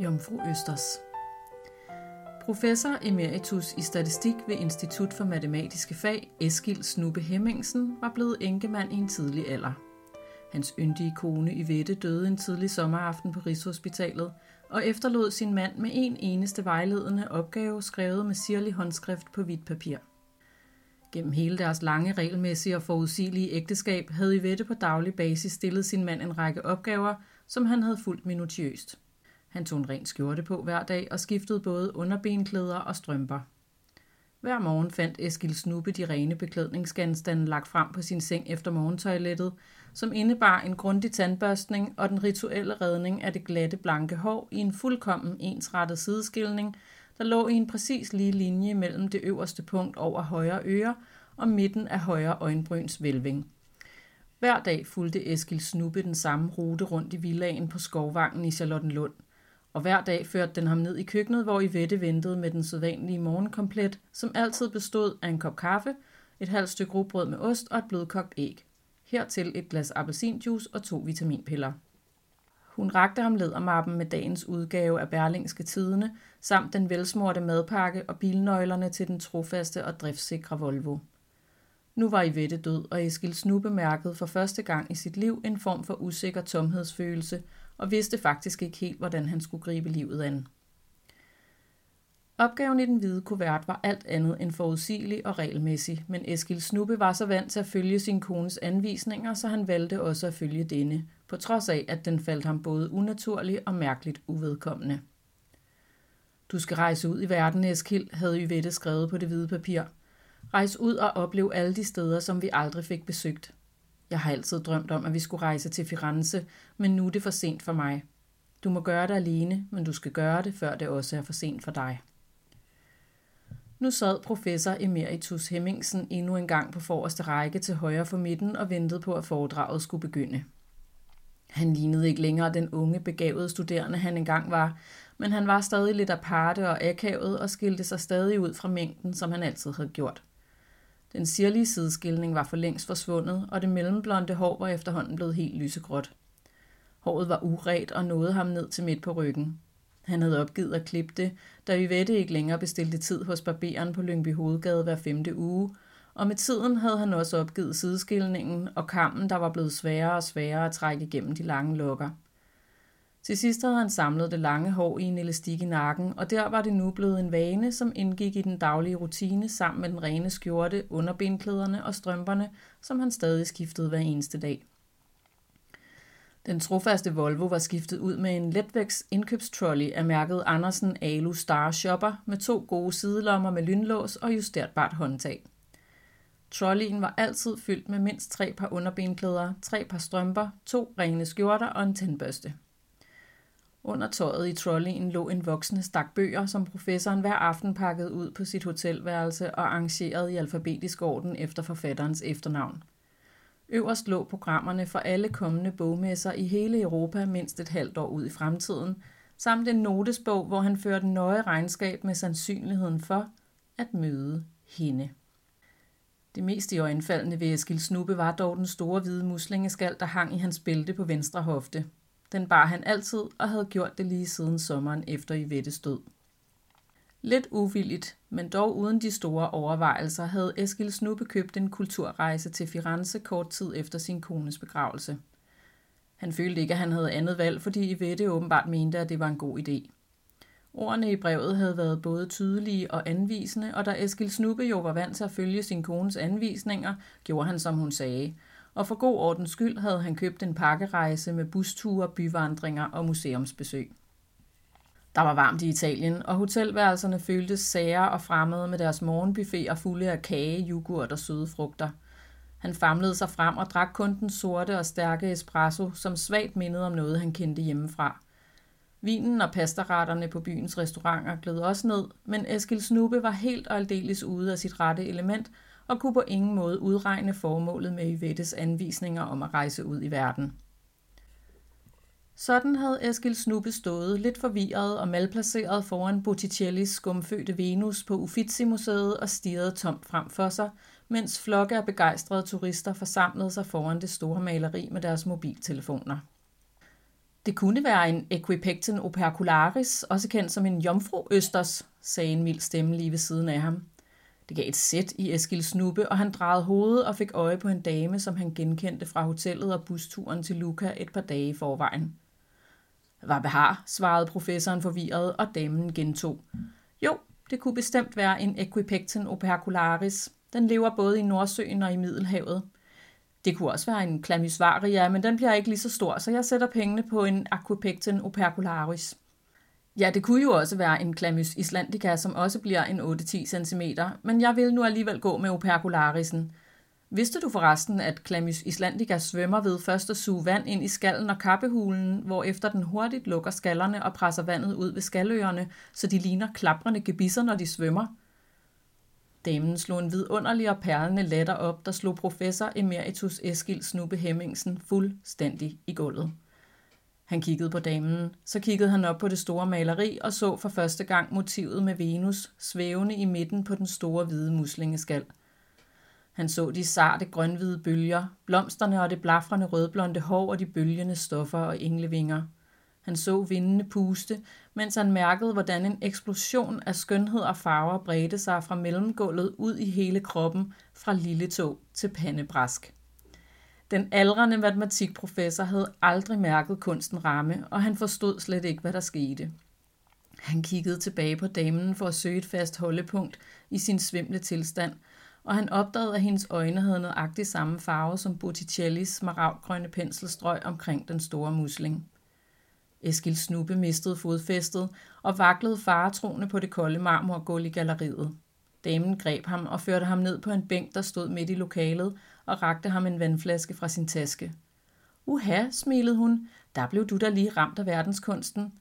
Jomfru Østers. Professor emeritus i statistik ved Institut for Matematiske Fag, Eskil Snuppe Hemmingsen, var blevet enkemand i en tidlig alder. Hans yndige kone Yvette døde en tidlig sommeraften på Rigshospitalet og efterlod sin mand med en eneste vejledende opgave skrevet med sirlig håndskrift på hvidt papir. Gennem hele deres lange, regelmæssige og forudsigelige ægteskab havde Yvette på daglig basis stillet sin mand en række opgaver, som han havde fulgt minutiøst. Han tog en ren skjorte på hver dag og skiftede både underbenklæder og strømper. Hver morgen fandt Eskil Snuppe de rene beklædningsgenstande lagt frem på sin seng efter morgentoilettet, som indebar en grundig tandbørstning og den rituelle redning af det glatte blanke hår i en fuldkommen ensrettet sideskilning, der lå i en præcis lige linje mellem det øverste punkt over højre øre og midten af højre øjenbryns vælving. Hver dag fulgte Eskil Snuppe den samme rute rundt i villaen på Skovvangen i Charlottenlund – og hver dag førte den ham ned i køkkenet, hvor Ivette ventede med den sædvanlige morgenkomplet, som altid bestod af en kop kaffe, et halvt stykke rugbrød med ost og et blødkogt æg. Hertil et glas appelsinjuice og to vitaminpiller. Hun rakte ham ledermappen med dagens udgave af Berlingske Tidene, samt den velsmorte madpakke og bilnøglerne til den trofaste og driftssikre Volvo. Nu var Ivette død, og Eskil Snubbe mærkede for første gang i sit liv en form for usikker tomhedsfølelse, og vidste faktisk ikke helt, hvordan han skulle gribe livet an. Opgaven i den hvide kuvert var alt andet end forudsigelig og regelmæssig, men Eskil Snuppe var så vant til at følge sin kones anvisninger, så han valgte også at følge denne, på trods af, at den faldt ham både unaturlig og mærkeligt uvedkommende. Du skal rejse ud i verden, Eskil, havde Yvette skrevet på det hvide papir. Rejs ud og oplev alle de steder, som vi aldrig fik besøgt. Jeg har altid drømt om, at vi skulle rejse til Firenze, men nu er det for sent for mig. Du må gøre det alene, men du skal gøre det, før det også er for sent for dig. Nu sad professor Emeritus Hemmingsen endnu en gang på forreste række til højre for midten og ventede på, at foredraget skulle begynde. Han lignede ikke længere den unge, begavede studerende, han engang var, men han var stadig lidt aparte og akavet og skilte sig stadig ud fra mængden, som han altid havde gjort. Den sirlige sideskilning var for længst forsvundet, og det mellemblonde hår var efterhånden blevet helt lysegråt. Håret var uret og nåede ham ned til midt på ryggen. Han havde opgivet at klippe det, da Yvette ikke længere bestilte tid hos barberen på Lyngby Hovedgade hver femte uge, og med tiden havde han også opgivet sideskilningen og kammen, der var blevet sværere og sværere at trække igennem de lange lokker – til sidst havde han samlet det lange hår i en elastik i nakken, og der var det nu blevet en vane, som indgik i den daglige rutine sammen med den rene skjorte, underbenklæderne og strømperne, som han stadig skiftede hver eneste dag. Den trofaste Volvo var skiftet ud med en letvægts indkøbstrolley af mærket Andersen Alu Star Shopper med to gode sidelommer med lynlås og justerbart håndtag. Trolleyen var altid fyldt med mindst tre par underbenklæder, tre par strømper, to rene skjorter og en tandbørste. Under tøjet i trolleyen lå en voksende stak bøger, som professoren hver aften pakkede ud på sit hotelværelse og arrangerede i alfabetisk orden efter forfatterens efternavn. Øverst lå programmerne for alle kommende bogmesser i hele Europa mindst et halvt år ud i fremtiden, samt en notesbog, hvor han førte nøje regnskab med sandsynligheden for at møde hende. Det mest i øjenfaldende ved Eskil Snubbe var dog den store hvide muslingeskal, der hang i hans bælte på venstre hofte – den bar han altid og havde gjort det lige siden sommeren efter Ivettes død. Lidt uvilligt, men dog uden de store overvejelser, havde Eskil Snubbe købt en kulturrejse til Firenze kort tid efter sin kones begravelse. Han følte ikke, at han havde andet valg, fordi Ivette åbenbart mente, at det var en god idé. Ordene i brevet havde været både tydelige og anvisende, og da Eskil Snubbe jo var vant til at følge sin kones anvisninger, gjorde han, som hun sagde – og for god ordens skyld havde han købt en pakkerejse med busture, byvandringer og museumsbesøg. Der var varmt i Italien, og hotelværelserne føltes sære og fremmede med deres morgenbuffeter fulde af kage, yoghurt og søde frugter. Han famlede sig frem og drak kun den sorte og stærke espresso, som svagt mindede om noget, han kendte hjemmefra. Vinen og pastaretterne på byens restauranter gled også ned, men Eskil Snuppe var helt og aldeles ude af sit rette element – og kunne på ingen måde udregne formålet med Yvettes anvisninger om at rejse ud i verden. Sådan havde Eskil Snuppe stået lidt forvirret og malplaceret foran Botticellis skumfødte Venus på Uffizi-museet og stirrede tomt frem for sig, mens flokke af begejstrede turister forsamlede sig foran det store maleri med deres mobiltelefoner. Det kunne være en Equipecten opercularis, også kendt som en jomfruøsters, sagde en mild stemme lige ved siden af ham. Det gav et sæt i Eskils snuppe, og han drejede hovedet og fik øje på en dame, som han genkendte fra hotellet og busturen til Luca et par dage i forvejen. Hvad behar, svarede professoren forvirret, og damen gentog. Jo, det kunne bestemt være en Equipecten opercularis. Den lever både i Nordsøen og i Middelhavet. Det kunne også være en Chlamysvaria, men den bliver ikke lige så stor, så jeg sætter pengene på en Aquipecten opercularis. Ja, det kunne jo også være en Clamys islandica, som også bliver en 8-10 cm, men jeg vil nu alligevel gå med opercularisen. Vidste du forresten, at Clamys islandica svømmer ved først at suge vand ind i skallen og kappehulen, hvorefter den hurtigt lukker skallerne og presser vandet ud ved skalløerne, så de ligner klaprende gebisser, når de svømmer? Damen slog en vidunderlig og perlende latter op, der slog professor emeritus Eskil Snubbe Hemmingsen fuldstændig i gulvet. Han kiggede på damen, så kiggede han op på det store maleri og så for første gang motivet med Venus svævende i midten på den store hvide muslingeskal. Han så de sarte grønhvide bølger, blomsterne og det blafrende rødblonde hår og de bølgende stoffer og englevinger. Han så vindene puste, mens han mærkede, hvordan en eksplosion af skønhed og farver bredte sig fra mellemgulvet ud i hele kroppen, fra lille tog til pandebræsk. Den aldrende matematikprofessor havde aldrig mærket kunsten ramme, og han forstod slet ikke, hvad der skete. Han kiggede tilbage på damen for at søge et fast holdepunkt i sin svimle tilstand, og han opdagede, at hendes øjne havde nøjagtigt samme farve som Botticellis smaragdgrønne penselstrøg omkring den store musling. Eskil Snuppe mistede fodfæstet og vaklede faretroende på det kolde marmorgulv i galleriet. Damen greb ham og førte ham ned på en bænk, der stod midt i lokalet, og rakte ham en vandflaske fra sin taske. Uha, smilede hun, der blev du da lige ramt af verdenskunsten.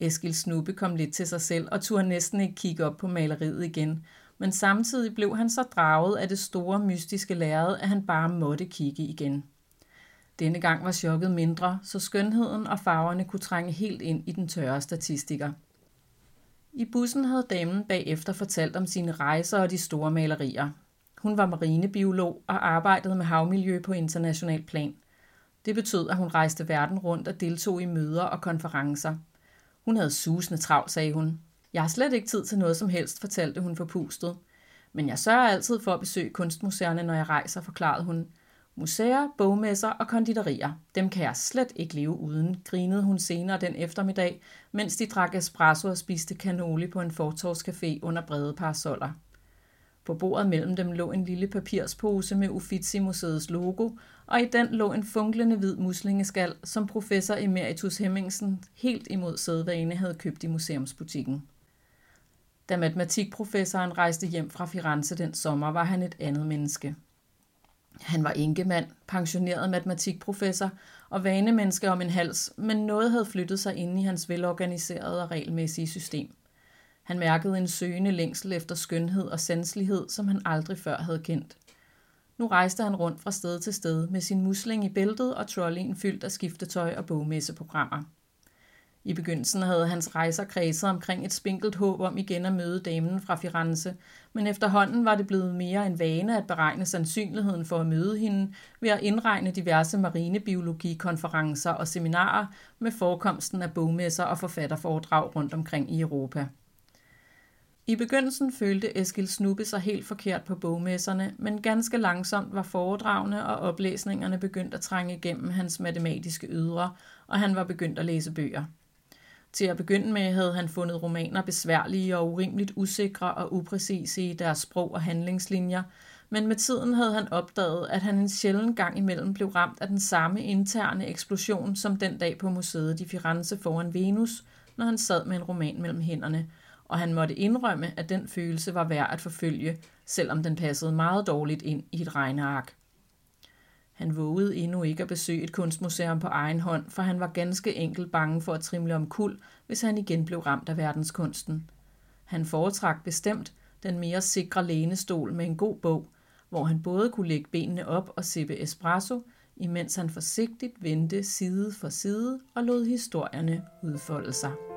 Eskil Snubbe kom lidt til sig selv og turde næsten ikke kigge op på maleriet igen, men samtidig blev han så draget af det store mystiske lærred, at han bare måtte kigge igen. Denne gang var chokket mindre, så skønheden og farverne kunne trænge helt ind i den tørre statistiker. I bussen havde damen bagefter fortalt om sine rejser og de store malerier. Hun var marinebiolog og arbejdede med havmiljø på international plan. Det betød, at hun rejste verden rundt og deltog i møder og konferencer. Hun havde susende travlt, sagde hun. Jeg har slet ikke tid til noget som helst, fortalte hun forpustet. Men jeg sørger altid for at besøge kunstmuseerne, når jeg rejser, forklarede hun. Museer, bogmesser og konditorier. Dem kan jeg slet ikke leve uden, grinede hun senere den eftermiddag, mens de drak espresso og spiste cannoli på en fortorvscafé under brede parasoller. På bordet mellem dem lå en lille papirspose med Uffizi-museets logo, og i den lå en funklende hvid muslingeskal, som professor Emeritus Hemmingsen helt imod sædvane havde købt i museumsbutikken. Da matematikprofessoren rejste hjem fra Firenze den sommer, var han et andet menneske. Han var enkemand, pensioneret matematikprofessor og vanemenneske om en hals, men noget havde flyttet sig ind i hans velorganiserede og regelmæssige system. Han mærkede en søgende længsel efter skønhed og sanselighed, som han aldrig før havde kendt. Nu rejste han rundt fra sted til sted med sin musling i bæltet og trolleyen fyldt af skiftetøj og bogmesseprogrammer. I begyndelsen havde hans rejser kredset omkring et spinkelt håb om igen at møde damen fra Firenze, men efterhånden var det blevet mere en vane at beregne sandsynligheden for at møde hende ved at indregne diverse marinebiologikonferencer og seminarer med forekomsten af bogmesser og forfatterforedrag rundt omkring i Europa. I begyndelsen følte Eskil Snubbe sig helt forkert på bogmesserne, men ganske langsomt var foredragene og oplæsningerne begyndt at trænge igennem hans matematiske ydre, og han var begyndt at læse bøger. Til at begynde med havde han fundet romaner besværlige og urimeligt usikre og upræcise i deres sprog og handlingslinjer, men med tiden havde han opdaget, at han en sjælden gang imellem blev ramt af den samme interne eksplosion som den dag på museet i Firenze foran Venus, når han sad med en roman mellem hænderne, og han måtte indrømme, at den følelse var værd at forfølge, selvom den passede meget dårligt ind i et regneark. Han vågede endnu ikke at besøge et kunstmuseum på egen hånd, for han var ganske enkelt bange for at trimle om kul, hvis han igen blev ramt af verdenskunsten. Han foretrak bestemt den mere sikre lænestol med en god bog, hvor han både kunne lægge benene op og sippe espresso, imens han forsigtigt vendte side for side og lod historierne udfolde sig.